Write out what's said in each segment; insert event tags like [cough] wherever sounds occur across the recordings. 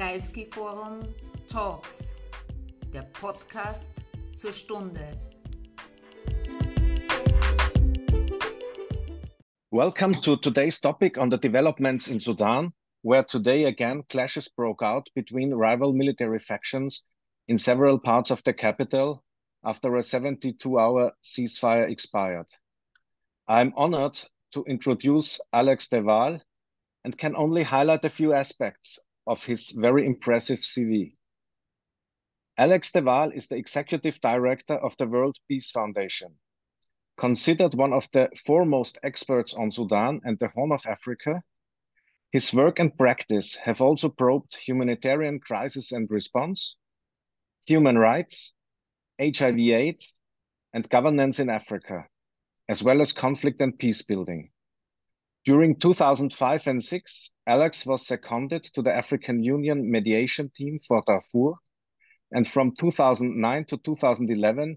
Kreisky Forum Talks, der Podcast zur Stunde. Welcome to today's topic on the developments in Sudan, where today again clashes broke out between rival military factions in several parts of the capital after a 72 hour ceasefire expired. I'm honored to introduce Alex de Waal and can only highlight a few aspects of his very impressive CV. Alex de Waal is the executive director of the World Peace Foundation. Considered one of the foremost experts on Sudan and the Horn of Africa, his work and practice have also probed humanitarian crisis and response, human rights, HIV AIDS, and governance in Africa, as well as conflict and peace building. During 2005 and 6, Alex was seconded to the African Union mediation team for Darfur, and from 2009 to 2011,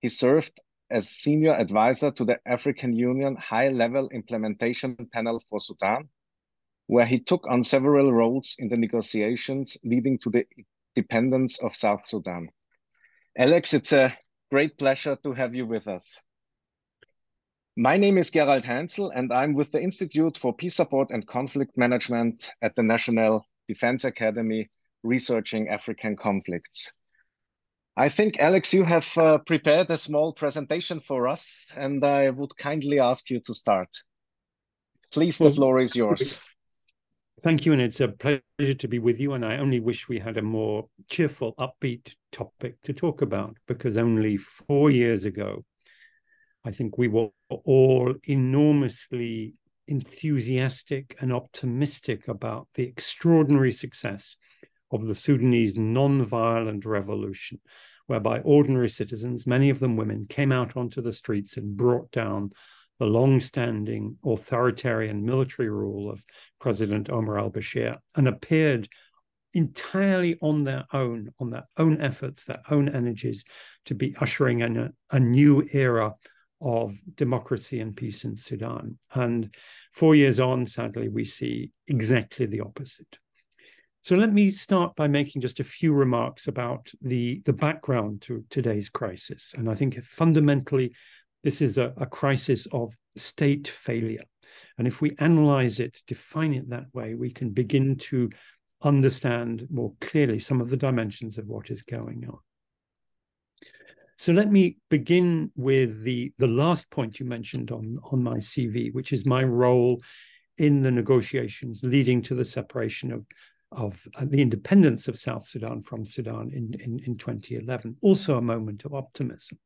he served as senior advisor to the African Union High-Level Implementation Panel for Sudan, where he took on several roles in the negotiations leading to the independence of South Sudan. Alex, it's a great pleasure to have you with us. My name is Gerald Hainzl, and I'm with the Institute for Peace Support and Conflict Management at the National Defense Academy, researching African conflicts. I think, Alex, you have uh, prepared a small presentation for us, and I would kindly ask you to start. Please, the floor is yours. Thank you, and it's a pleasure to be with you. And I only wish we had a more cheerful, upbeat topic to talk about because only four years ago, I think we were all enormously enthusiastic and optimistic about the extraordinary success of the Sudanese non-violent revolution, whereby ordinary citizens, many of them women, came out onto the streets and brought down the long-standing authoritarian military rule of President Omar al-Bashir and appeared entirely on their own, on their own efforts, their own energies, to be ushering in a, a new era of democracy and peace in Sudan. And four years on, sadly, we see exactly the opposite. So let me start by making just a few remarks about the, the background to today's crisis. And I think fundamentally, this is a, a crisis of state failure. And if we analyze it, define it that way, we can begin to understand more clearly some of the dimensions of what is going on. So let me begin with the, the last point you mentioned on, on my CV, which is my role in the negotiations leading to the separation of, of uh, the independence of South Sudan from Sudan in, in, in 2011. Also a moment of optimism.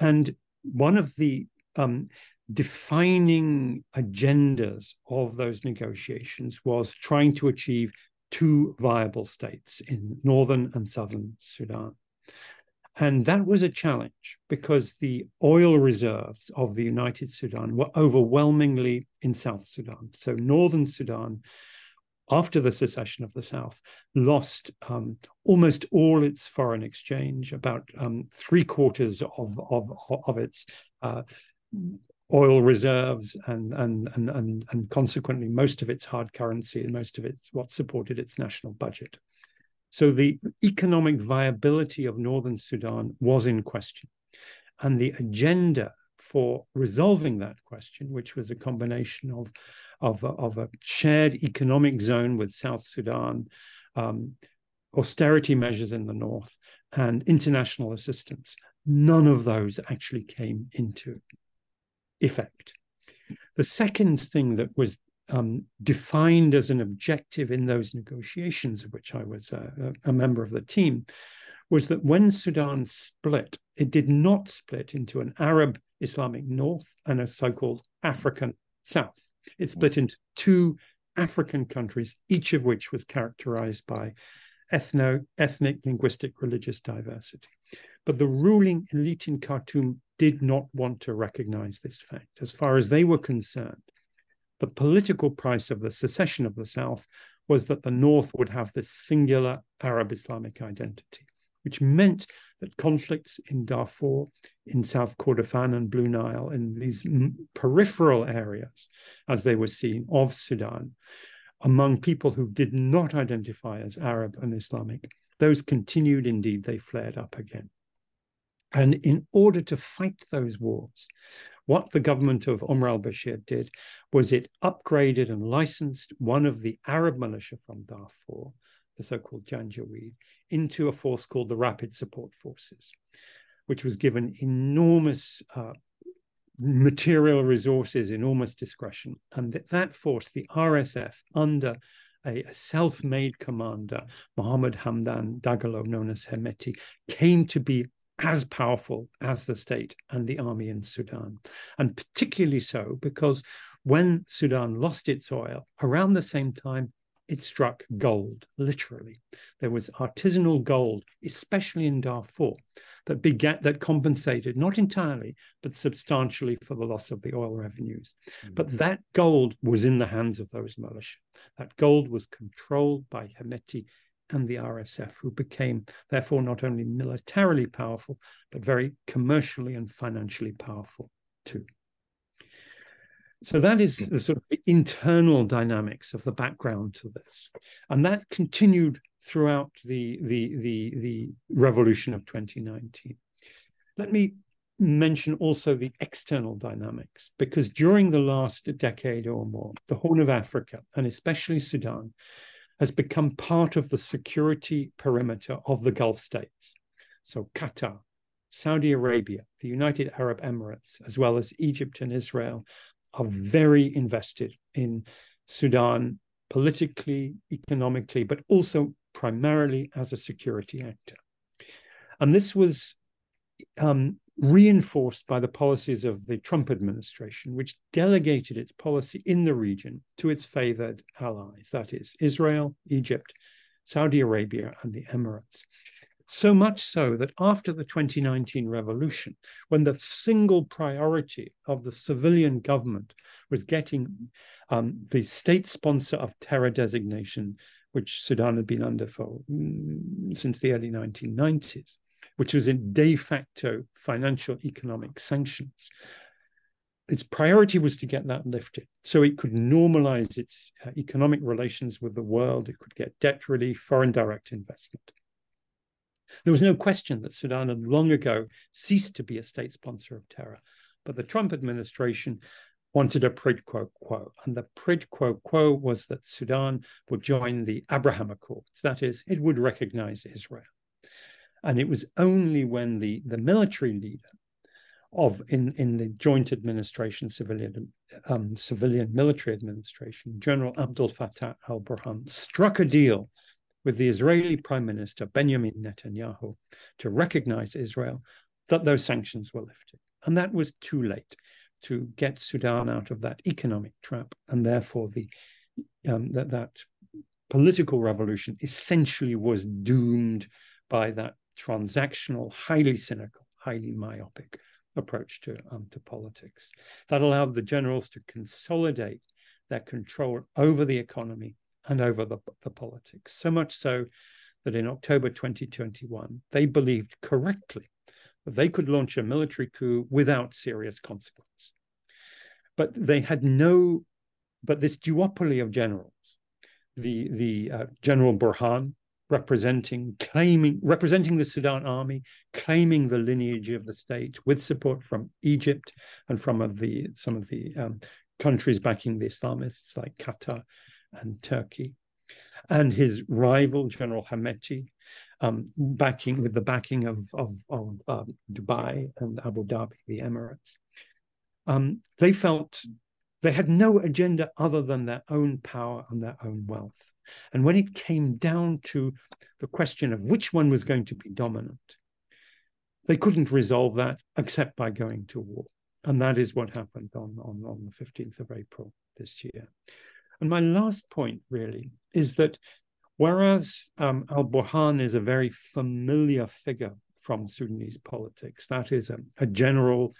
And one of the um, defining agendas of those negotiations was trying to achieve two viable states in northern and southern Sudan. And that was a challenge because the oil reserves of the United Sudan were overwhelmingly in South Sudan. So, northern Sudan after the secession of the South, lost um, almost all its foreign exchange, about um, three quarters of, of, of its uh, oil reserves, and, and, and, and, and consequently most of its hard currency and most of its what supported its national budget. So the economic viability of Northern Sudan was in question. And the agenda for resolving that question, which was a combination of, of, of a shared economic zone with South Sudan, um, austerity measures in the north, and international assistance. None of those actually came into effect. The second thing that was um, defined as an objective in those negotiations, of which I was a, a member of the team, was that when Sudan split, it did not split into an Arab Islamic North and a so called African South. It split into two African countries, each of which was characterized by ethno, ethnic, linguistic, religious diversity. But the ruling elite in Khartoum did not want to recognize this fact. As far as they were concerned, the political price of the secession of the South was that the North would have this singular Arab Islamic identity which meant that conflicts in Darfur, in South Kordofan and Blue Nile, in these peripheral areas, as they were seen, of Sudan, among people who did not identify as Arab and Islamic, those continued, indeed, they flared up again. And in order to fight those wars, what the government of Omar al Bashir did was it upgraded and licensed one of the Arab militia from Darfur, the so called Janjaweed, into a force called the Rapid Support Forces, which was given enormous uh, material resources, enormous discretion. And that, that force, the RSF, under a, a self made commander, Mohammed Hamdan Dagalo, known as Hemeti, came to be as powerful as the state and the army in Sudan. And particularly so because when Sudan lost its oil, around the same time, it struck gold, literally. There was artisanal gold, especially in Darfur, that began that compensated not entirely, but substantially for the loss of the oil revenues. Mm-hmm. But that gold was in the hands of those militia. That gold was controlled by Hemeti and the RSF, who became therefore not only militarily powerful, but very commercially and financially powerful too. So that is the sort of the internal dynamics of the background to this, and that continued throughout the the the, the revolution of 2019. Let me mention also the external dynamics, because during the last decade or more, the Horn of Africa, and especially Sudan, has become part of the security perimeter of the Gulf states. So Qatar, Saudi Arabia, the United Arab Emirates, as well as Egypt and Israel, are very invested in Sudan politically, economically, but also primarily as a security actor. And this was um, reinforced by the policies of the Trump administration, which delegated its policy in the region to its favored allies, that is, Israel, Egypt, Saudi Arabia, and the Emirates. So much so that after the 2019 revolution, when the single priority of the civilian government was getting um, the state sponsor of terror designation, which Sudan had been under for mm, since the early 1990s, which was in de facto financial economic sanctions, its priority was to get that lifted so it could normalize its uh, economic relations with the world, it could get debt relief, foreign direct investment. There was no question that Sudan had long ago ceased to be a state sponsor of terror, but the Trump administration wanted a quid pro quo. And the quid pro quo was that Sudan would join the Abraham Accords, that is, it would recognize Israel. And it was only when the, the military leader of in, in the joint administration, civilian um, civilian military administration, General Abdel Fattah al-Burhan struck a deal with the Israeli Prime Minister Benjamin Netanyahu to recognize Israel, that those sanctions were lifted. And that was too late to get Sudan out of that economic trap, and therefore the um, that that political revolution essentially was doomed by that transactional, highly cynical, highly myopic approach to um, to politics. That allowed the generals to consolidate their control over the economy and over the, the politics. So much so that in October 2021, they believed correctly that they could launch a military coup without serious consequence. But they had no, but this duopoly of generals, the, the uh, General Burhan, representing claiming representing the Sudan army, claiming the lineage of the state with support from Egypt and from of the some of the um, countries backing the Islamists like Qatar and Turkey, and his rival General Hemeti, um, backing with the backing of of, of um, Dubai and Abu Dhabi, the Emirates. Um, they felt they had no agenda other than their own power and their own wealth. And when it came down to the question of which one was going to be dominant, they couldn't resolve that except by going to war. And that is what happened on, on, on the 15th of April this year. And my last point really is that whereas um, al Burhan is a very familiar figure from Sudanese politics, that is a, a general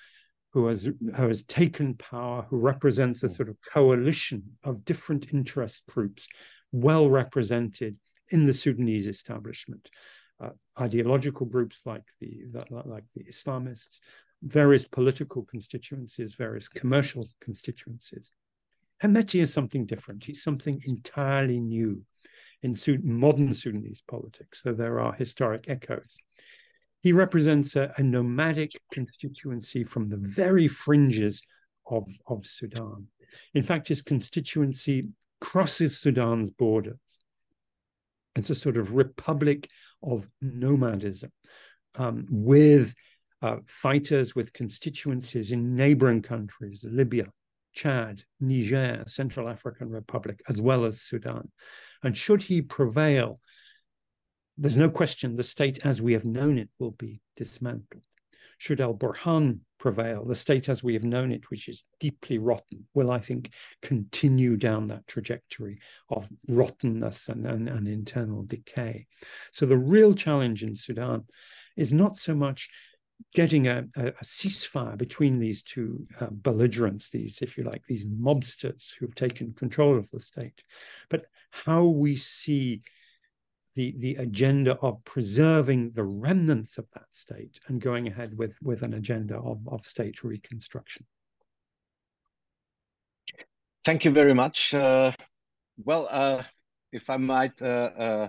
who has, who has taken power, who represents a hmm. sort of coalition of different interest groups, well represented in the Sudanese establishment. Uh, ideological groups like the, like the Islamists, various political constituencies, various commercial constituencies. Hemeti is something different. He's something entirely new in modern Sudanese politics, so there are historic echoes. He represents a, a nomadic constituency from the very fringes of, of Sudan. In fact, his constituency crosses Sudan's borders. It's a sort of republic of nomadism um, with uh, fighters with constituencies in neighboring countries, Libya, Chad, Niger, Central African Republic, as well as Sudan. And should he prevail, there's no question the state as we have known it will be dismantled. Should Al Burhan prevail, the state as we have known it, which is deeply rotten, will, I think, continue down that trajectory of rottenness and, and, and internal decay. So the real challenge in Sudan is not so much getting a, a, ceasefire between these two uh, belligerents, these, if you like, these mobsters who've taken control of the state, but how we see the, the agenda of preserving the remnants of that state and going ahead with, with an agenda of, of state reconstruction. Thank you very much. Uh, well, uh, if I might uh, uh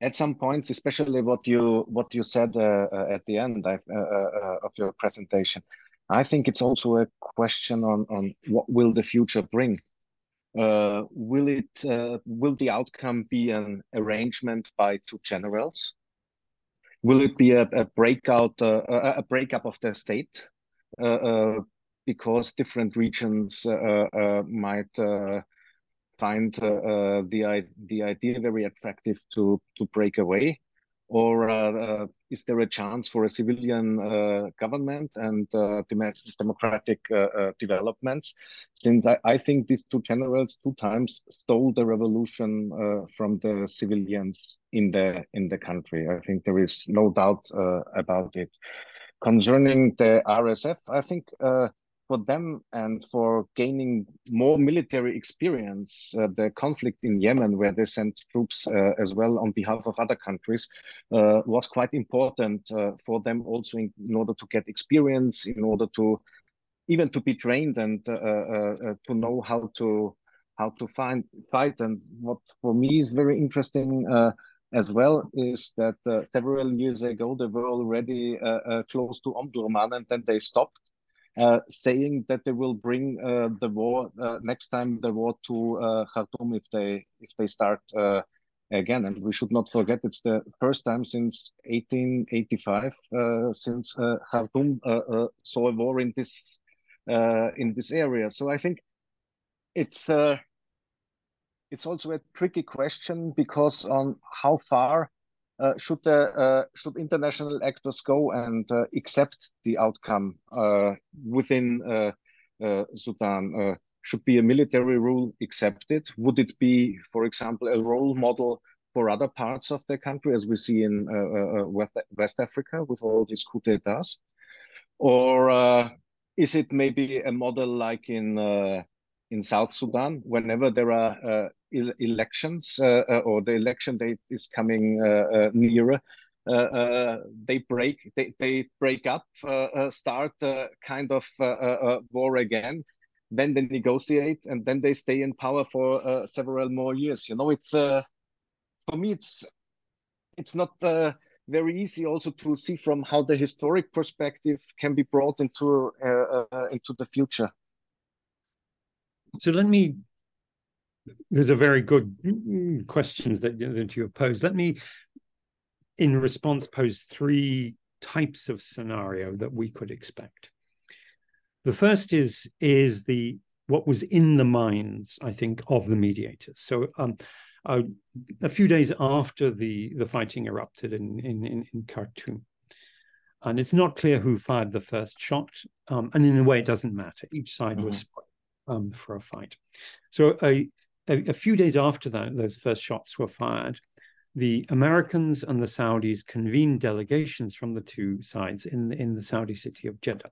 add some points, especially what you what you said uh, uh, at the end of your presentation, I think it's also a question on on what will the future bring uh, will it uh, will the outcome be an arrangement by two generals? Will it be a, a breakout uh, a breakup of the state uh, uh, because different regions uh, might find the the idea very attractive to to break away? Or uh, uh, is there a chance for a civilian uh, government and dem democratic developments? Since I, I, think these two generals two times stole the revolution from the civilians in the in the country. I think there is no doubt about it. Concerning the RSF, I think for them and for gaining more military experience, uh, the conflict in Yemen, where they sent troops uh, as well on behalf of other countries, uh, was quite important uh, for them also in, in, order to get experience, in order to even to be trained and uh, uh, to know how to how to find fight. And what for me is very interesting as well is that several years ago they were already close to Omdurman and then they stopped uh, saying that they will bring uh, the war uh, next time the war to uh, Khartoum if they if they start uh, again. And we should not forget it's the first time since 1885 uh, since Khartoum saw a war in this in this area. So I think it's it's also a tricky question because on how far uh, should the uh, should international actors go and uh, accept the outcome within Sudan? should be a military rule accepted? Would it be, for example, a role model for other parts of the country, as we see in uh, uh, West, Africa with all these coup d'etats? Or uh, is it maybe a model like in in South Sudan, whenever there are elections uh, uh, or the election date is coming uh, uh nearer, uh, uh, they break they, they break up, start kind of war again. Then they negotiate, and then they stay in power for several more years. You know, it's for me, it's it's not very easy also to see from how the historic perspective can be brought into uh, uh, into the future. So let me there's a very good questions that, that you have posed. Let me, in response, pose three types of scenario that we could expect. The first is is the what was in the minds, I think, of the mediators. So um, uh, a few days after the the fighting erupted in in, in, in Khartoum, and it's not clear who fired the first shot, um, and in a way, it doesn't matter. Each side mm-hmm. was um, for a fight. So a, a, a few days after that, those first shots were fired, the Americans and the Saudis convened delegations from the two sides in, in the Saudi city of Jeddah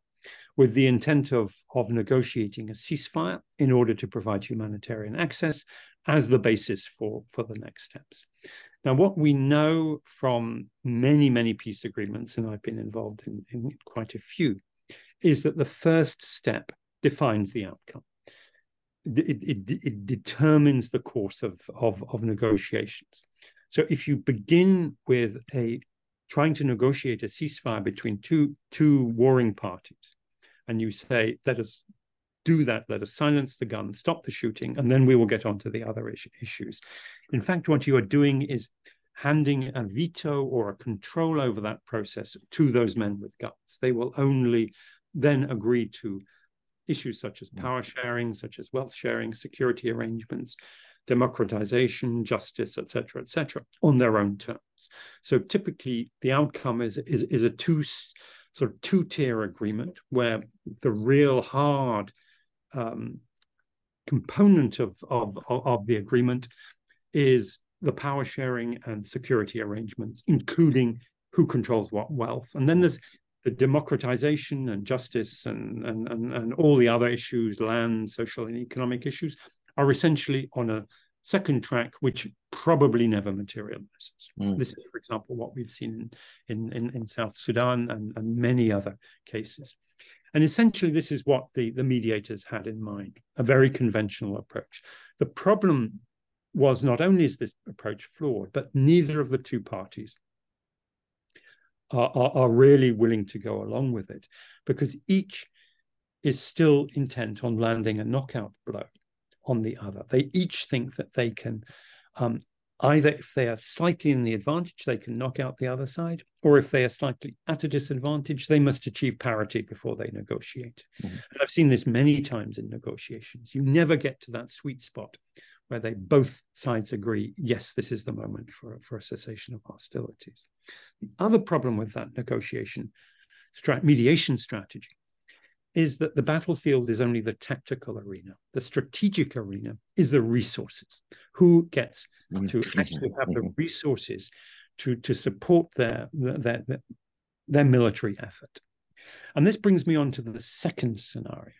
with the intent of, of negotiating a ceasefire in order to provide humanitarian access as the basis for, for the next steps. Now, what we know from many, many peace agreements, and I've been involved in, in quite a few, is that the first step defines the outcome it, it, it determines the course of, of, of negotiations. So if you begin with a trying to negotiate a ceasefire between two two warring parties, and you say, let us do that, let us silence the gun, stop the shooting, and then we will get on to the other is issues. In fact, what you are doing is handing a veto or a control over that process to those men with guns. They will only then agree to issues such as power sharing, such as wealth sharing, security arrangements, democratization, justice, etc., etc., on their own terms. So typically, the outcome is is, is a two sort of two tier agreement where the real hard um, component of, of of the agreement is the power sharing and security arrangements, including who controls what wealth, and then there's the democratization and justice and, and, and, and all the other issues, land, social and economic issues, are essentially on a second track, which probably never materializes. Mm. This is, for example, what we've seen in, in, in South Sudan and, and many other cases. And essentially, this is what the, the mediators had in mind a very conventional approach. The problem was not only is this approach flawed, but neither of the two parties are, are, are really willing to go along with it because each is still intent on landing a knockout blow on the other. They each think that they can um, either, if they are slightly in the advantage, they can knock out the other side, or if they are slightly at a disadvantage, they must achieve parity before they negotiate. Mm-hmm. And I've seen this many times in negotiations. You never get to that sweet spot where they both sides agree, yes, this is the moment for, for a cessation of hostilities. The other problem with that negotiation strat- mediation strategy is that the battlefield is only the tactical arena. The strategic arena is the resources. Who gets mm-hmm. to actually have the mm-hmm. resources to, to support their, their, their, their military effort? And this brings me on to the second scenario,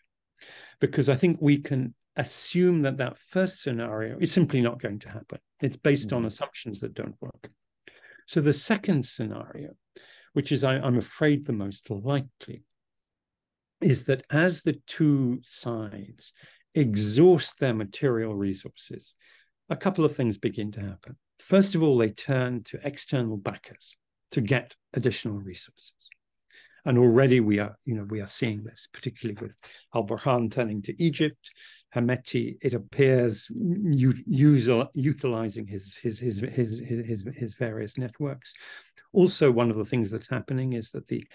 because I think we can assume that that first scenario is simply not going to happen. It's based on mm-hmm. assumptions that don't work. So the second scenario, which is, I, I'm afraid, the most likely, is that as the two sides exhaust their material resources, a couple of things begin to happen. First of all, they turn to external backers to get additional resources. And already we are, you know, we are seeing this, particularly with Al Burhan turning to Egypt, Hemeti, it appears, utilizing his his, his his his his various networks. Also, one of the things that's happening is that the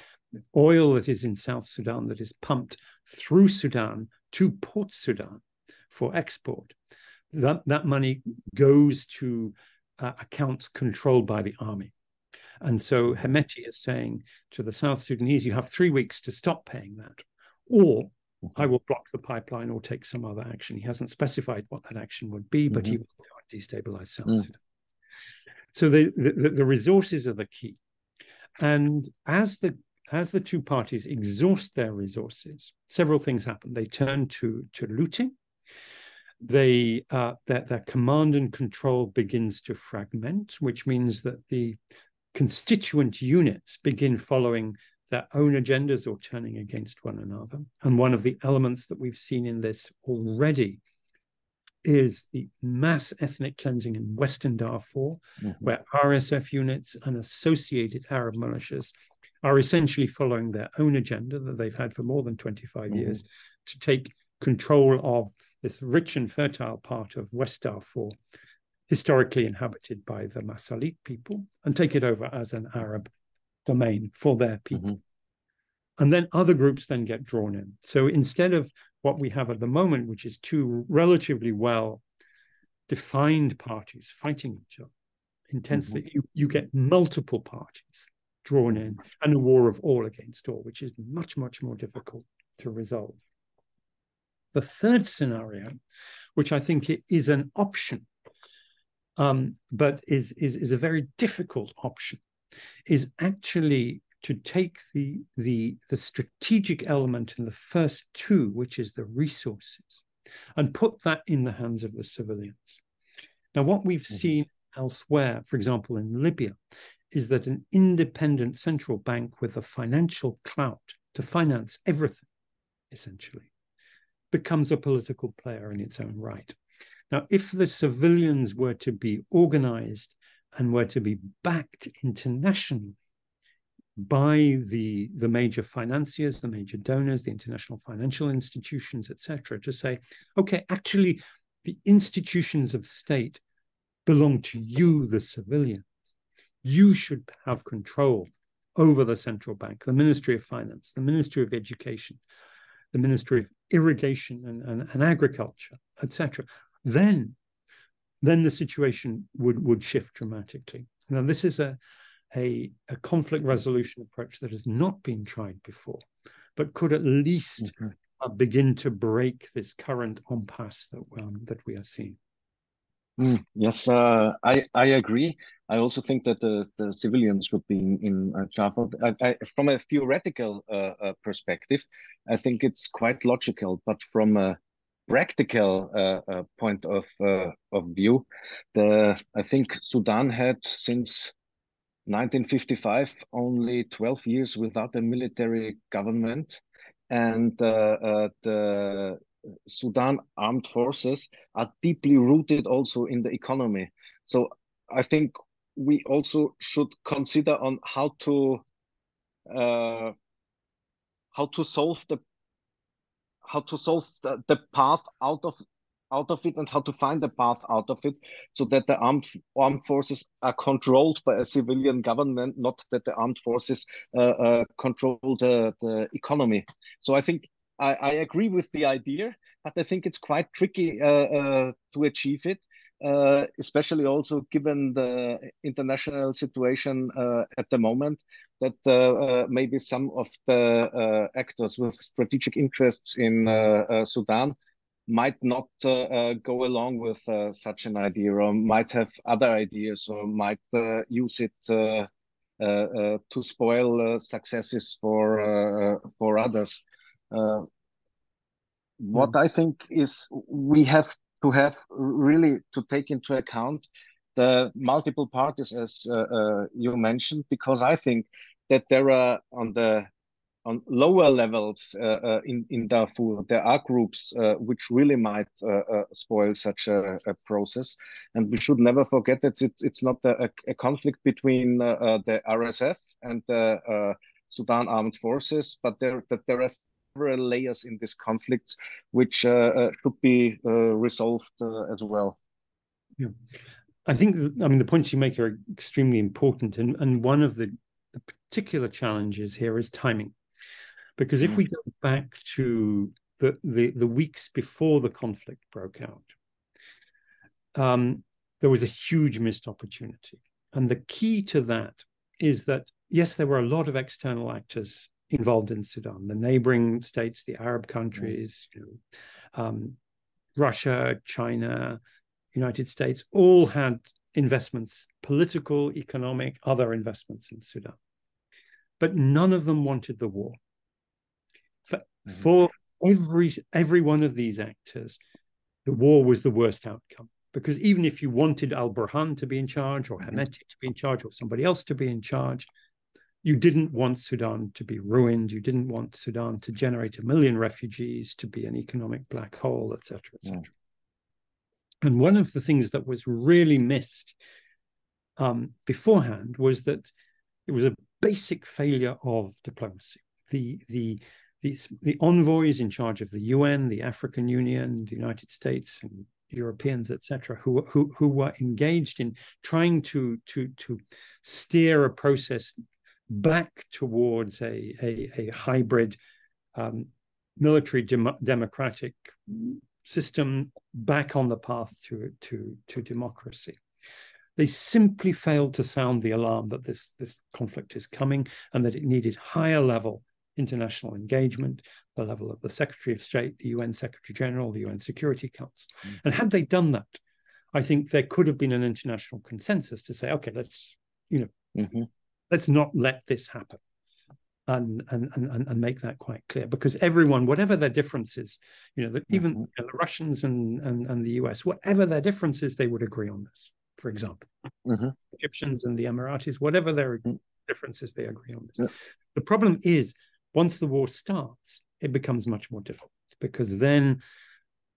oil that is in South Sudan that is pumped through Sudan to Port Sudan for export, that, that money goes to uh, accounts controlled by the army. And so Hemeti is saying to the South Sudanese, you have three weeks to stop paying that, or I will block the pipeline or take some other action. He hasn't specified what that action would be, but mm-hmm. he will destabilize South mm. Sudan. So the, the, the resources are the key. And as the as the two parties exhaust their resources, several things happen. They turn to, to looting. They uh, their, their command and control begins to fragment, which means that the constituent units begin following their own agendas or turning against one another. And one of the elements that we've seen in this already is the mass ethnic cleansing in Western Darfur, mm-hmm. where RSF units and associated Arab militias are essentially following their own agenda that they've had for more than 25 mm-hmm. years to take control of this rich and fertile part of West Darfur, historically inhabited by the Masalit people, and take it over as an Arab domain for their people. Mm-hmm. And then other groups then get drawn in. So instead of what we have at the moment, which is two relatively well defined parties fighting each other intensely, mm-hmm. you, you get multiple parties drawn in and a war of all against all, which is much, much more difficult to resolve. The third scenario, which I think is an option, um, but is, is, is a very difficult option, is actually to take the, the, the strategic element in the first two, which is the resources, and put that in the hands of the civilians. Now, what we've mm-hmm. seen elsewhere, for example, in Libya, is that an independent central bank with a financial clout to finance everything, essentially, becomes a political player in its own right. Now, if the civilians were to be organized and were to be backed internationally by the, the major financiers, the major donors, the international financial institutions, etc., to say, okay, actually, the institutions of state belong to you, the civilians. You should have control over the central bank, the Ministry of Finance, the Ministry of Education, the Ministry of Irrigation and, and, and Agriculture, etc then then the situation would would shift dramatically. Now, this is a, a, a conflict resolution approach that has not been tried before, but could at least mm-hmm. uh, begin to break this current impasse that um, that we are seeing. Mm, yes, uh, I I agree. I also think that the, the civilians would be in, in uh, Java. I, I, from a theoretical uh, uh, perspective, I think it's quite logical. But from a practical uh, uh, point of uh, of view, the I think Sudan had since 1955 only 12 years without a military government, and the Sudan armed forces are deeply rooted also in the economy. So I think we also should consider on how to uh, how to solve the how to solve the, the path out of out of it and how to find the path out of it so that the armed armed forces are controlled by a civilian government not that the armed forces uh, uh, control the, the economy. So i think I, I agree with the idea but i think it's quite tricky uh, uh to achieve it uh, especially also given the international situation uh, at the moment, that uh, maybe some of the actors with strategic interests in Sudan might not go along with such an idea or might have other ideas or might use it uh, uh, to spoil uh, successes for for others. what mm. I think is we have to have really to take into account the multiple parties as uh, uh, you mentioned because i think that there are on the on lower levels uh, uh in in Darfur there are groups uh, which really might uh, spoil such a, a, process. And we should never forget that it's it's not a, a conflict between the RSF and the Sudan armed forces but there that there are several layers in this conflict, which uh, uh, should be uh, resolved as well. Yeah, I think I mean the points you make are extremely important, and and one of the, the particular challenges here is timing, because if we mm. go back to the the, the weeks before the conflict broke out, um, there was a huge missed opportunity, and the key to that is that yes, there were a lot of external actors involved in Sudan, the neighboring states, the Arab countries, you know, um, Russia, China, United States, all had investments, political, economic, other investments in Sudan. But none of them wanted the war. For, mm-hmm. for every every one of these actors, the war was the worst outcome. Because even if you wanted Al Burhan to be in charge, or mm-hmm. To be in charge, or somebody else to be in charge, you didn't want Sudan to be ruined. You didn't want Sudan to generate a million refugees, to be an economic black hole, etc., etc. Yeah. And one of the things that was really missed um, beforehand was that it was a basic failure of diplomacy. The the these, the envoys in charge of the UN, the African Union, the United States, and Europeans, etc., who, who who were engaged in trying to to to steer a process back towards a, a, a hybrid um, military dem- democratic system back on the path to, to, to democracy. They simply failed to sound the alarm that this, this conflict is coming and that it needed higher level international engagement, the level of the Secretary of State, the UN Secretary General, the UN Security Council. Mm-hmm. And had they done that, I think there could have been an international consensus to say, okay, let's, you know, mm-hmm let's not let this happen and and and, and make that quite clear because everyone whatever their differences you know the, even mm-hmm. you know, the russians and, and and the us whatever their differences they would agree on this for example mm-hmm. egyptians and the emiratis whatever their mm-hmm. differences they agree on this yeah. the problem is once the war starts it becomes much more difficult because then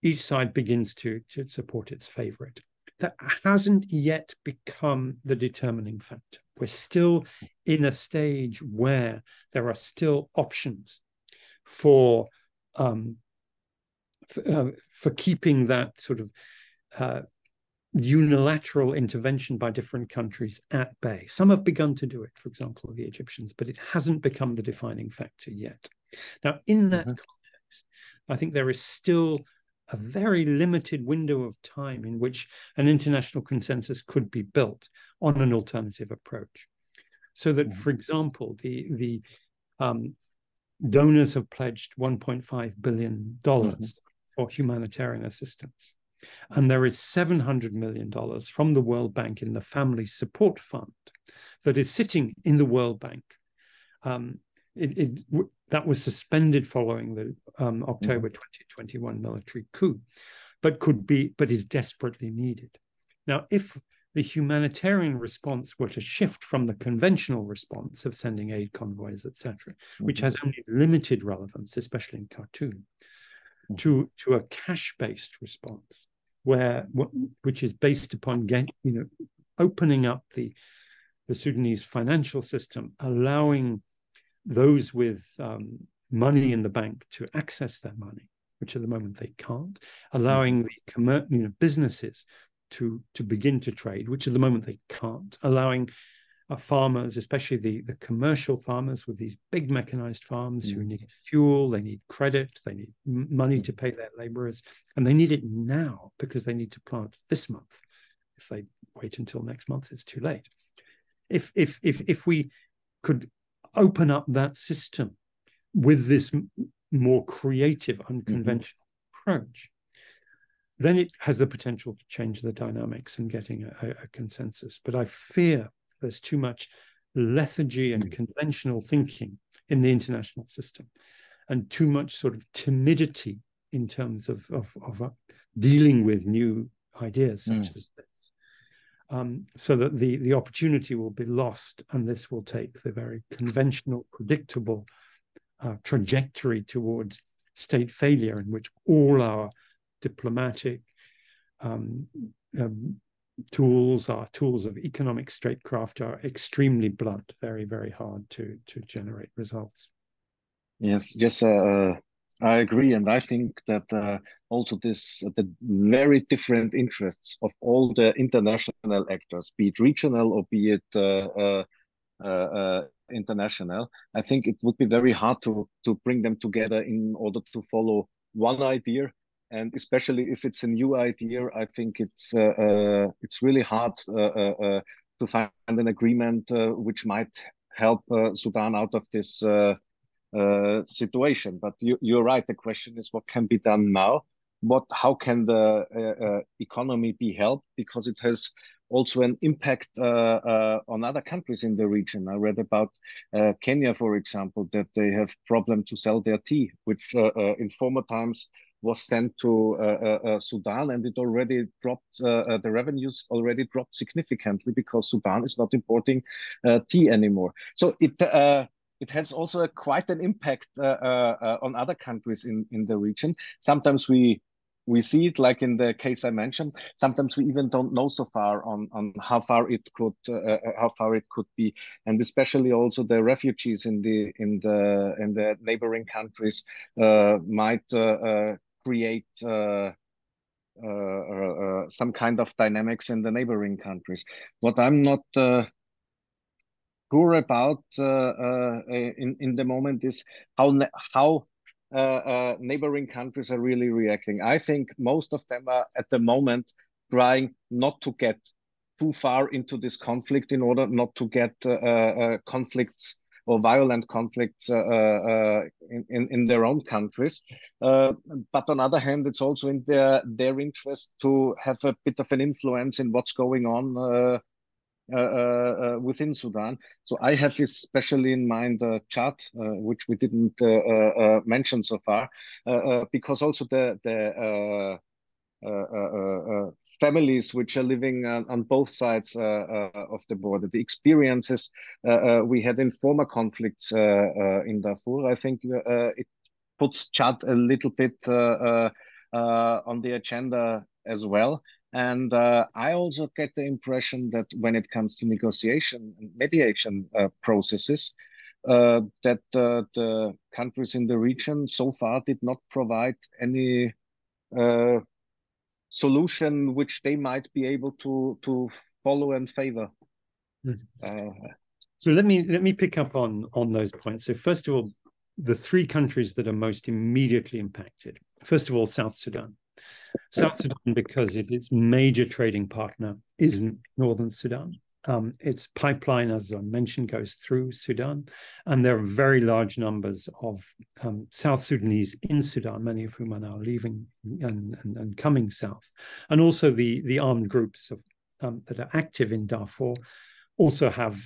each side begins to, to support its favorite. That hasn't yet become the determining factor. We're still in a stage where there are still options for um, for, uh, for keeping that sort of uh, unilateral intervention by different countries at bay. Some have begun to do it, for example, the Egyptians, but it hasn't become the defining factor yet. Now, in that mm-hmm. context, I think there is still a very limited window of time in which an international consensus could be built on an alternative approach. So that, mm-hmm. for example, the the um, donors have pledged 1.5 billion dollars mm-hmm. for humanitarian assistance. And there is $700 million from the World Bank in the Family Support Fund that is sitting in the World Bank. Um, it, it, that was suspended following the um, October mm-hmm. 2021 military coup, but could be, but is desperately needed. Now, if the humanitarian response were to shift from the conventional response of sending aid convoys, etc., mm-hmm. which has only limited relevance, especially in Khartoum, mm-hmm. to, to a cash-based response, where which is based upon you know opening up the the Sudanese financial system, allowing those with um, money in the bank to access their money, which at the moment they can't, allowing the you know, businesses to to begin to trade, which at the moment they can't, allowing uh, farmers, especially the the commercial farmers with these big mechanized farms mm. who need fuel, they need credit, they need money mm. to pay their laborers, and they need it now because they need to plant this month. If they wait until next month, it's too late. If if if if we could open up that system with this more creative, mm-hmm. unconventional mm-hmm. approach, then it has the potential to change the dynamics and getting a, a, consensus. But I fear there's too much lethargy and mm. conventional thinking in the international system, and too much sort of timidity in terms of of, of uh, dealing with new ideas such mm. as this. Um, so that the the opportunity will be lost, and this will take the very conventional, predictable uh, trajectory towards state failure, in which all our diplomatic um, um, tools, our tools of economic statecraft are extremely blunt, very, very hard to to generate results. Yes, uh, uh, I agree, and I think that uh, also this the very different interests of all the international actors, be it regional or be it uh, uh, uh, international. I think it would be very hard to to bring them together in order to follow one idea and especially if it's a new idea, I think it's uh, uh, it's really hard uh, to find an agreement which might help Sudan out of this situation. But you, you're right. The question is, what can be done now? What, how can the economy be helped? Because it has also an impact uh, uh, on other countries in the region. I read about uh, Kenya, for example, that they have problem to sell their tea, which in former times was sent to uh, uh, uh, Sudan, and it already dropped. the revenues already dropped significantly because Sudan is not importing tea anymore. So it it has also a, quite an impact on other countries in in the region. Sometimes we we see it like in the case I mentioned. Sometimes we even don't know so far on on how far it could uh, how far it could be, and especially also the refugees in the in the in the neighboring countries uh, might uh, create uh, uh, uh, some kind of dynamics in the neighboring countries. What I'm not sure about in in the moment is how how uh, uh, neighboring countries are really reacting. I think most of them are at the moment trying not to get too far into this conflict in order not to get uh, conflicts or violent conflicts uh, uh, in, in, in, their own countries. Uh, but on the other hand, it's also in their, their interest to have a bit of an influence in what's going on uh, uh, uh, within Sudan. So I have especially in mind uh, Chad, which we didn't mention so far, because also the the uh, uh, uh, families which are living on, on both sides of the border. The experiences we had in former conflicts in Darfur, I think it puts Chad a little bit uh, uh, uh, on the agenda as well. And uh, I also get the impression that when it comes to negotiation and mediation uh, processes, uh, that the countries in the region so far did not provide any solution which they might be able to to follow and favor. Mm. so let me let me pick up on on those points. So first of all, the three countries that are most immediately impacted. First of all, South Sudan. South Sudan, because its major trading partner is Northern Sudan. Um, its pipeline, as I mentioned, goes through Sudan, and there are very large numbers of um, South Sudanese in Sudan, many of whom are now leaving and, and, and coming south, and also the the armed groups of, um, that are active in Darfur also have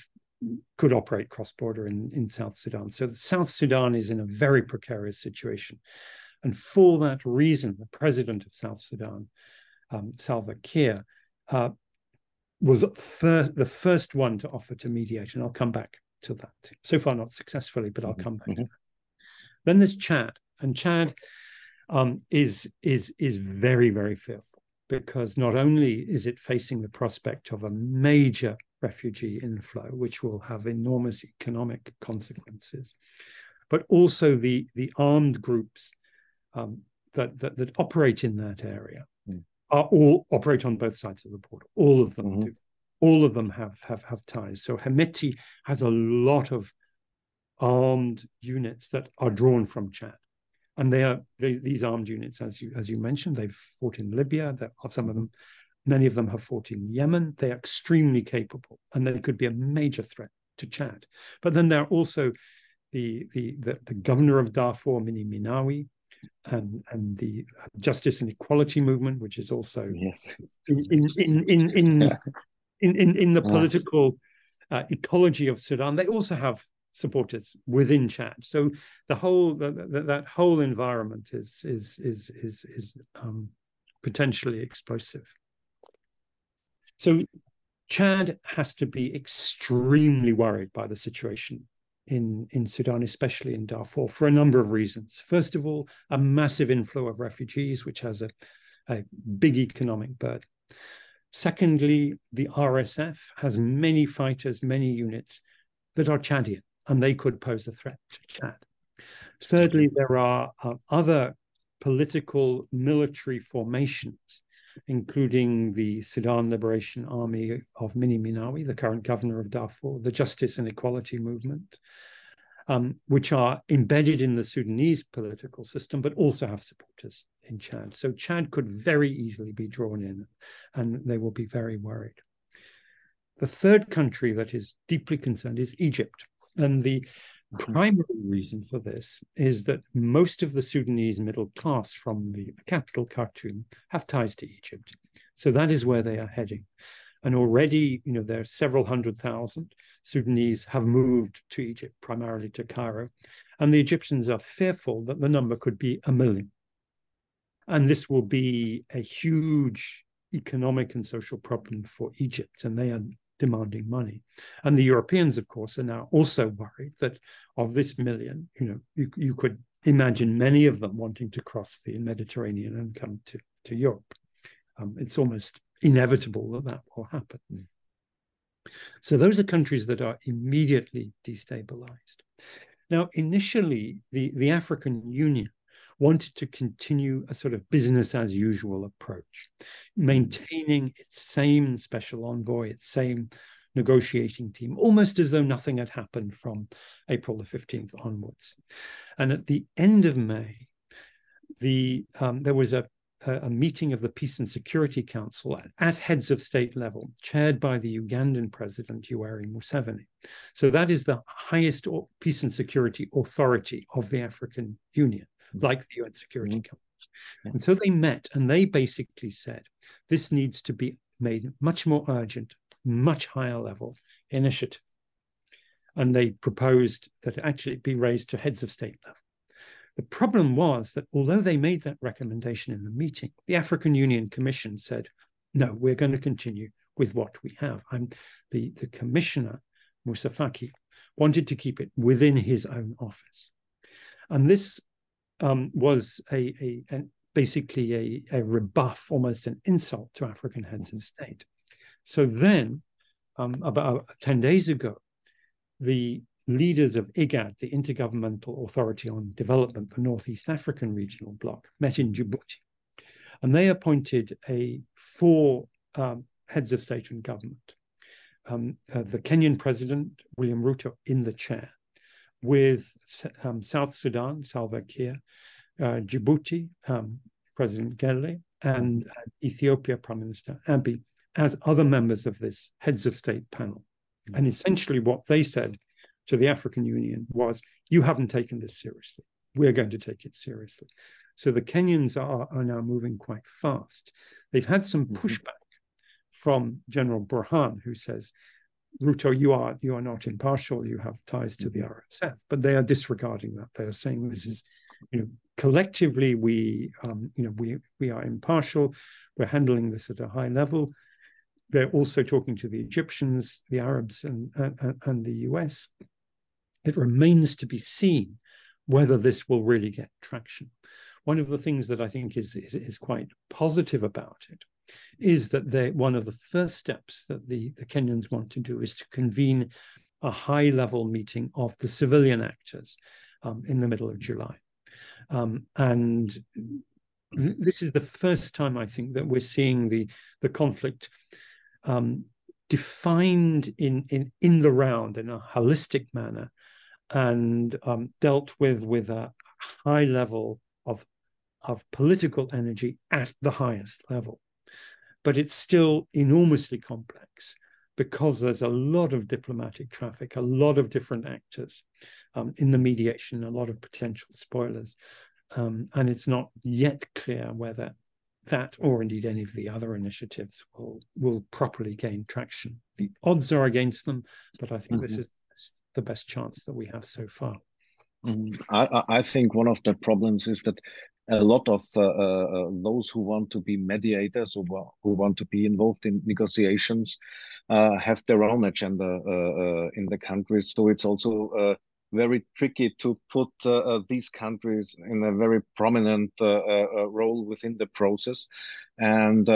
could operate cross border in, in South Sudan. So South Sudan is in a very precarious situation. And for that reason, the president of South Sudan, um, Salva Kiir, uh, was first, the first one to offer to mediate. And I'll come back to that. So far, not successfully, but I'll come back mm-hmm. Then there's Chad. And Chad um, is, is, is very, very fearful because not only is it facing the prospect of a major refugee inflow, which will have enormous economic consequences, but also the, the armed groups um, that, that, that operate in that area mm. are all operate on both sides of the border. All of them mm-hmm. do. All of them have have have ties. So Hemeti has a lot of armed units that are drawn from Chad, and they are they, these armed units, as you as you mentioned, they've fought in Libya. There are some of them Many of them have fought in Yemen. They are extremely capable, and they could be a major threat to Chad. But then there are also the the the, the governor of Darfur, Minni Minawi, and and the justice and equality movement, which is also yes. in in in in in, in, in, in the political uh, ecology of Sudan. They also have supporters within Chad. So the whole the, the, that whole environment is is is is is um, potentially explosive. So Chad has to be extremely worried by the situation in, in Sudan, especially in Darfur, for a number of reasons. First of all, a massive inflow of refugees, which has a, a big economic burden. Secondly, the RSF has many fighters, many units that are Chadian, and they could pose a threat to Chad. Thirdly, there are uh, other political military formations including the Sudan Liberation Army of Minni Minawi, the current governor of Darfur, the Justice and Equality Movement, um, which are embedded in the Sudanese political system, but also have supporters in Chad. So Chad could very easily be drawn in, and they will be very worried. The third country that is deeply concerned is Egypt. And the. Primary reason for this is that most of the Sudanese middle class from the capital Khartoum have ties to Egypt. So that is where they are heading. And already, you know, there are several hundred thousand Sudanese have moved to Egypt, primarily to Cairo. And the Egyptians are fearful that the number could be a million. And this will be a huge economic and social problem for Egypt. And they are demanding money. And the Europeans, of course, are now also worried that of this million, you know, you, you could imagine many of them wanting to cross the Mediterranean and come to, to Europe. Um, it's almost inevitable that that will happen. Mm. So those are countries that are immediately destabilized. Now, initially, the, the African Union wanted to continue a sort of business as usual approach, maintaining its same special envoy, its same negotiating team, almost as though nothing had happened from April the 15th onwards. And at the end of May, the um, there was a, a meeting of the Peace and Security Council at, at, heads of state level, chaired by the Ugandan president, Yoweri Museveni. So that is the highest peace and security authority of the African Union. Mm-hmm. like the UN Security mm-hmm. Council. And so they met and they basically said this needs to be made much more urgent, much higher level initiative. And they proposed that it actually be raised to heads of state level. The problem was that although they made that recommendation in the meeting, the African Union Commission said, no, we're going to continue with what we have. I'm the, the commissioner, Moussa Faki, wanted to keep it within his own office. And this um, was a, a an, basically a, a rebuff, almost an insult to African heads of state. So then, um, about 10 days ago, the leaders of IGAD, the Intergovernmental Authority on Development, the Northeast African Regional Bloc, met in Djibouti. And they appointed a four um, heads of state and government. Um, uh, the Kenyan president, William Ruto, in the chair, with um, South Sudan, Salva Kiir, uh, Djibouti, um, President Guelleh, and uh, Ethiopia Prime Minister Abiy as other members of this heads of state panel. And essentially, what they said to the African Union was, You haven't taken this seriously. We're going to take it seriously. So the Kenyans are, are now moving quite fast. They've had some mm-hmm. pushback from General Burhan, who says, Ruto, you are you are not impartial. You have ties to the mm-hmm. RSF, but they are disregarding that. They are saying this is, you know, collectively we, um, you know, we we are impartial. We're handling this at a high level. They're also talking to the Egyptians, the Arabs, and and, and the US. It remains to be seen whether this will really get traction. One of the things that I think is, is, is quite positive about it is that they one of the first steps that the, the Kenyans want to do is to convene a high level meeting of the civilian actors um, in the middle of July. Um, and this is the first time I think that we're seeing the the conflict um, defined in in in the round in a holistic manner and um, dealt with with a high level of of political energy at the highest level but it's still enormously complex because there's a lot of diplomatic traffic, a lot of different actors um, in the mediation, a lot of potential spoilers. Um, and it's not yet clear whether that or indeed any of the other initiatives will will properly gain traction. The odds are against them, but I think mm-hmm. this is the best chance that we have so far. Mm-hmm. I, I think one of the problems is that a lot of uh, uh, those who want to be mediators or who want to be involved in negotiations uh, have their own agenda uh, uh, in the countries. So it's also uh, very tricky to put these countries in a very prominent role within the process. And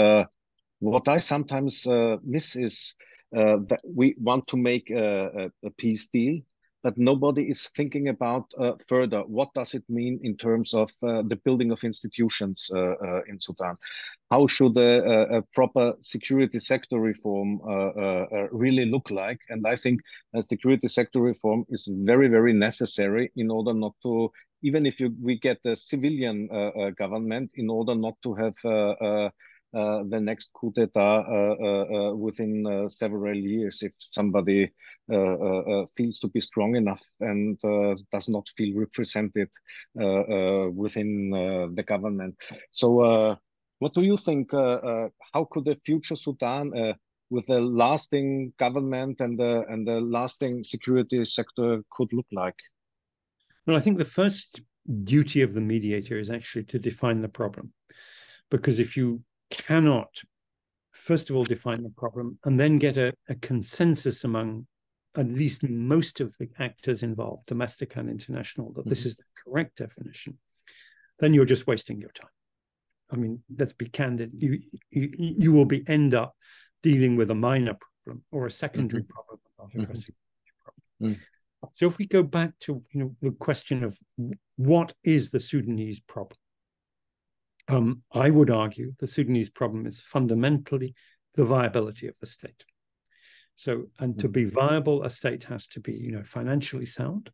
what I sometimes miss is that we want to make a, a peace deal but nobody is thinking about uh, further what does it mean in terms of uh, the building of institutions uh, uh in Sudan. How should a, a proper security sector reform uh, uh, really look like? And I think security sector reform is very, very necessary in order not to, even if you, we get a civilian government, in order not to have Uh, the next coup d'etat uh, uh, uh within uh, several years if somebody feels to be strong enough and does not feel represented within the government. So, what do you think? how could the future Sudan with a lasting government and the and the lasting security sector could look like? Well, I think the first duty of the mediator is actually to define the problem, because if you cannot, first of all, define the problem and then get a, a consensus among at least most of the actors involved, domestic and international, that mm-hmm. this is the correct definition, then you're just wasting your time. I mean, let's be candid. You you, you will be end up dealing with a minor problem or a secondary mm-hmm. problem, not a mm-hmm. problem. Mm. So if we go back to you know the question of what is the Sudanese problem, um, I would argue the Sudanese problem is fundamentally the viability of the state. So, and to be viable, a state has to be, you know, financially sound.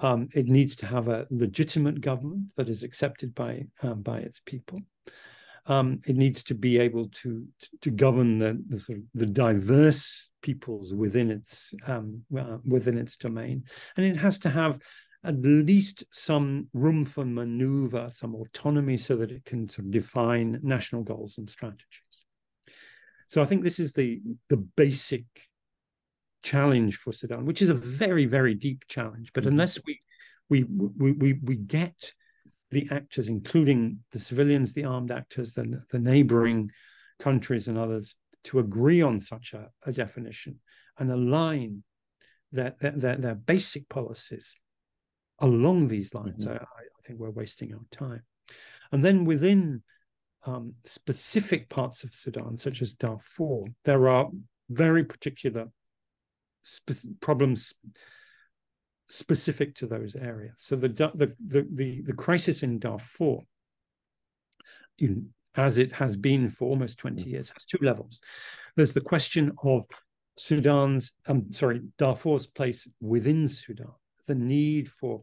Um, it needs to have a legitimate government that is accepted by um, by its people. Um, it needs to be able to to govern the, the, sort of the diverse peoples within its um, uh, within its domain, and it has to have at least some room for maneuver, some autonomy so that it can sort of define national goals and strategies. So I think this is the, the basic challenge for Sudan, which is a very, very deep challenge. But mm-hmm. unless we, we, we, we, we get the actors, including the civilians, the armed actors, the, the neighboring countries and others, to agree on such a, a definition and align their, their, their, their basic policies along these lines, mm-hmm. I think we're wasting our time. And then within um, specific parts of Sudan, such as Darfur, there are very particular spe- problems specific to those areas. So the the the the, the crisis in Darfur, in, as it has been for almost 20 mm. years, has two levels. There's the question of Sudan's, um, sorry, Darfur's place within Sudan, the need for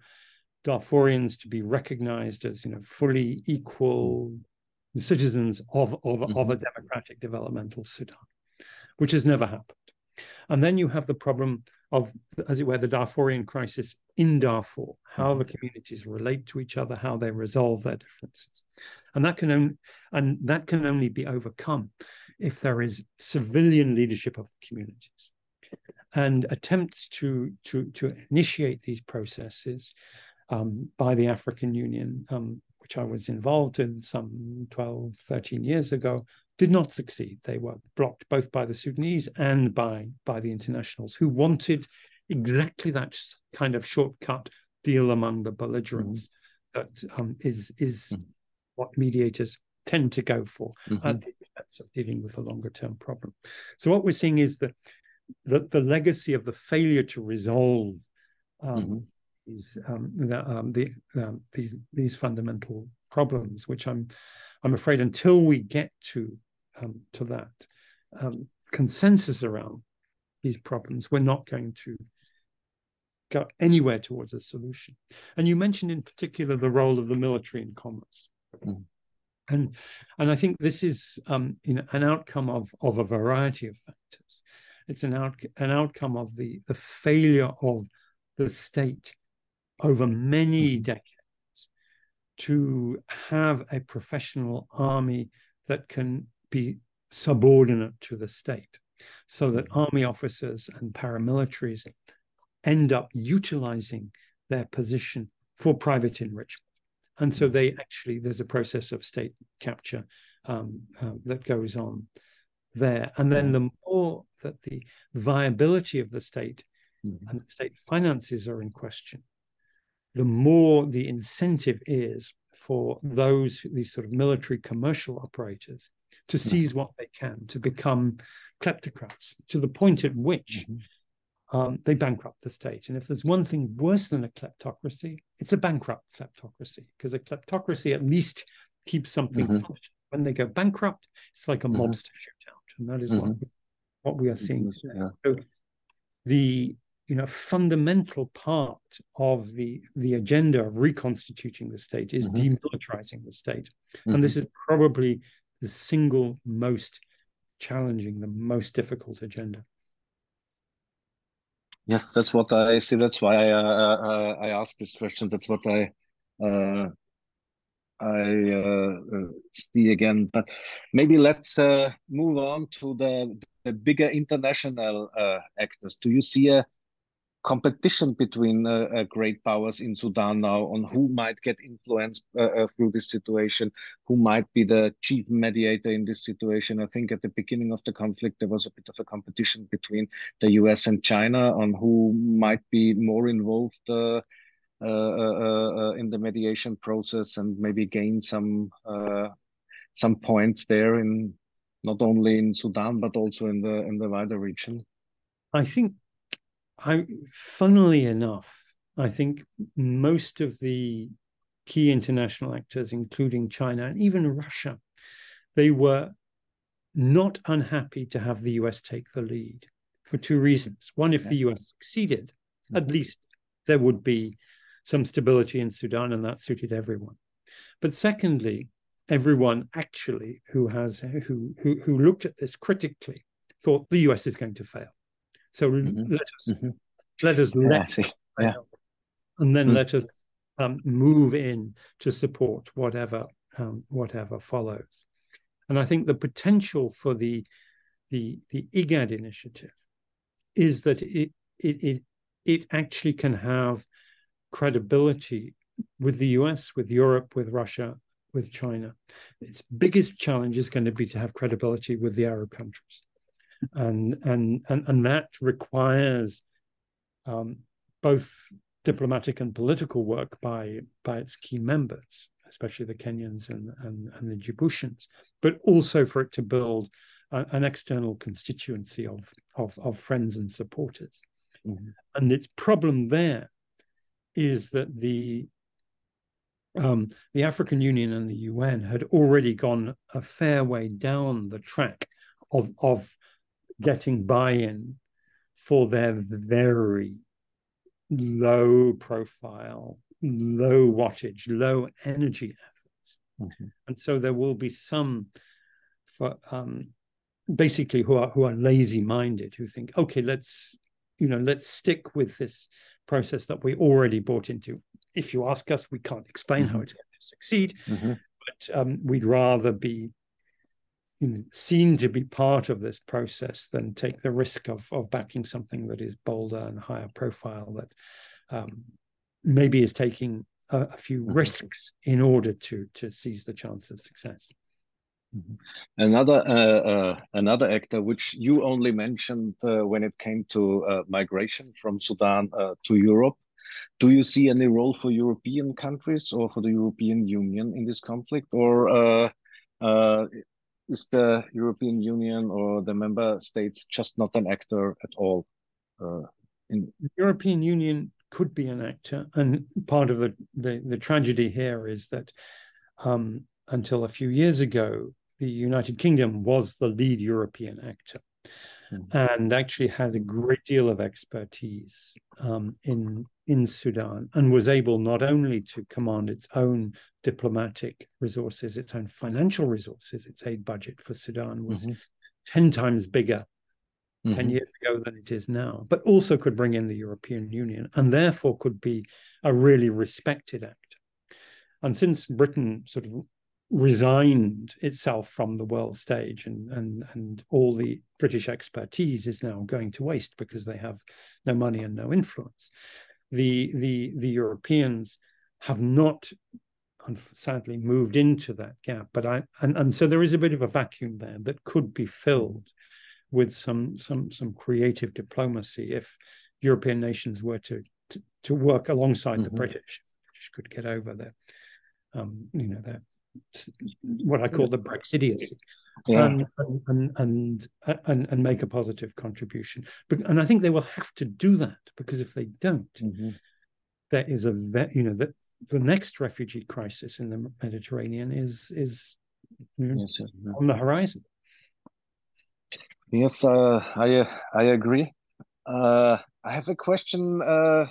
Darfurians to be recognized as, you know, fully equal citizens of, of, mm-hmm. of a democratic developmental Sudan, which has never happened. And then you have the problem of, as it were, the Darfurian crisis in Darfur, how mm-hmm. the communities relate to each other, how they resolve their differences, and that can only and that can only be overcome if there is civilian leadership of the communities and attempts to to to initiate these processes um, by the African Union, um, which I was involved in some 12, 13 years ago, did not succeed. They were blocked both by the Sudanese and by, by the internationals who wanted exactly that kind of shortcut deal among the belligerents mm-hmm. that um, is is mm-hmm. what mediators tend to go for mm-hmm. at the expense of dealing with a longer term problem. So what we're seeing is that the, the legacy of the failure to resolve um, mm-hmm. these um, the, um, the um, these these fundamental problems, which I'm I'm afraid until we get to um, to that um, consensus around these problems, we're not going to go anywhere towards a solution. And you mentioned in particular the role of the military in commerce. Mm. And and I think this is um, you know, an outcome of of a variety of factors. It's an out an outcome of the the failure of the state over many mm-hmm. decades to have a professional army that can be subordinate to the state, so that mm-hmm. army officers and paramilitaries end up utilizing their position for private enrichment. And so they actually, there's a process of state capture um, uh, that goes on there. And then the more that the viability of the state mm-hmm. and the state finances are in question, the more the incentive is for those, these sort of military commercial operators, to seize what they can, to become kleptocrats, to the point at which mm-hmm um, they bankrupt the state. And if there's one thing worse than a kleptocracy, it's a bankrupt kleptocracy, because a kleptocracy at least keeps something mm-hmm. functioning. When they go bankrupt, it's like a mm-hmm. mobster shootout, and that is mm-hmm. what, what we are seeing. Yeah. So the you know fundamental part of the the agenda of reconstituting the state is mm-hmm. demilitarizing the state, and this mm-hmm. is probably the single most challenging, the most difficult agenda. Yes, that's what I see. That's why I uh, uh, I ask this question. That's what I uh, I uh, uh see again. But maybe let's uh, move on to the the bigger international actors. Do you see a competition between uh, uh, great powers in Sudan now on who might get influence uh, uh, through this situation, who might be the chief mediator in this situation. I think at the beginning of the conflict, there was a bit of a competition between the US and China on who might be more involved uh, uh, Uh, uh, uh, in the mediation process and maybe gain some some points there in not only in Sudan but also in the in the wider region. I think I, funnily enough, I think most of the key international actors, including China and even Russia, they were not unhappy to have the US take the lead for two reasons. One, if the US succeeded, at mm-hmm. least there would be some stability in Sudan, and that suited everyone. But secondly, everyone actually who has who who, who looked at this critically thought the US is going to fail. So mm-hmm. let us mm-hmm. let us let yeah, and then mm-hmm. let us um, move in to support whatever um, whatever follows. And I think the potential for the the the IGAD initiative is that it it it, it actually can have credibility with the US, with Europe, with Russia, with China. Its biggest challenge is going to be to have credibility with the Arab countries and and and, and that requires um, both diplomatic and political work by by its key members, especially the Kenyans and and, and the Djiboutians, but also for it to build a, an external constituency of, of of friends and supporters. Mm-hmm. And its problem there is that the um, the African Union and the UN had already gone a fair way down the track of of getting buy-in for their very low profile, low wattage, low energy efforts. Mm-hmm. And so there will be some for um, basically who are who are lazy minded who think, okay, let's you know, let's stick with this process that we already bought into. If you ask us, we can't explain mm-hmm. how it's going to succeed, mm-hmm. but um, we'd rather be you know, seen to be part of this process than take the risk of of backing something that is bolder and higher profile that um, maybe is taking a, a few mm-hmm. risks in order to to seize the chance of success. Another uh, uh, another actor which you only mentioned uh, when it came to uh, migration from Sudan uh, to Europe. Do you see any role for European countries or for the European Union in this conflict, or uh, is the European Union or the member states just not an actor at all? In the European Union could be an actor, and part of the the, the tragedy here is that um, until a few years ago, the United Kingdom was the lead European actor. Mm-hmm. And actually had a great deal of expertise um, in in Sudan, and was able not only to command its own diplomatic resources, its own financial resources. Its aid budget for Sudan was mm-hmm. 10 times bigger mm-hmm. 10 years ago than it is now, but also could bring in the European Union and therefore could be a really respected actor. And since Britain sort of resigned itself from the world stage and and and all the British expertise is now going to waste because they have no money and no influence. The the the Europeans have not sadly moved into that gap. But I and, and so there is a bit of a vacuum there that could be filled with some some some creative diplomacy if European nations were to to, to work alongside mm-hmm. the British. British could get over their um, you know their what I call the Brexidiocy, yeah. and, and, and and and make a positive contribution. But and I think they will have to do that because if they don't, mm-hmm. there is a you know that the next refugee crisis in the Mediterranean is is yes, on the horizon. Yes, uh, I I agree. Uh, I have a question. Uh,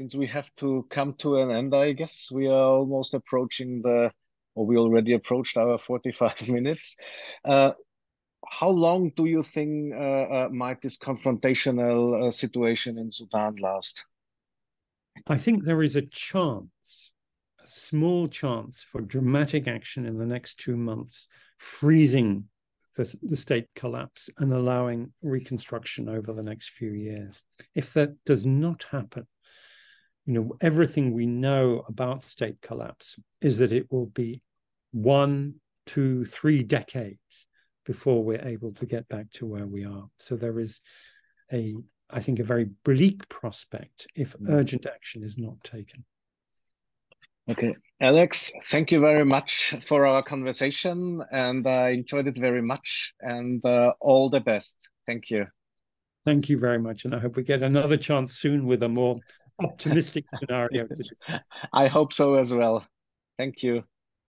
since we have to come to an end, I guess we are almost approaching the, or we already approached our forty-five [laughs] minutes. Uh, how long do you think uh, uh, might this confrontational situation in Sudan last? I think there is a chance, a small chance for dramatic action in the next two months, freezing the, the state collapse and allowing reconstruction over the next few years. If that does not happen, you know, everything we know about state collapse is that it will be one, two, three decades before we're able to get back to where we are. So there is a I think, a very bleak prospect if mm. urgent action is not taken. Okay, Alex, thank you very much for our conversation, and I enjoyed it very much. And uh, all the best. Thank you. Thank you very much, and I hope we get another chance soon with a more [laughs] optimistic scenario. I hope so as well. Thank you.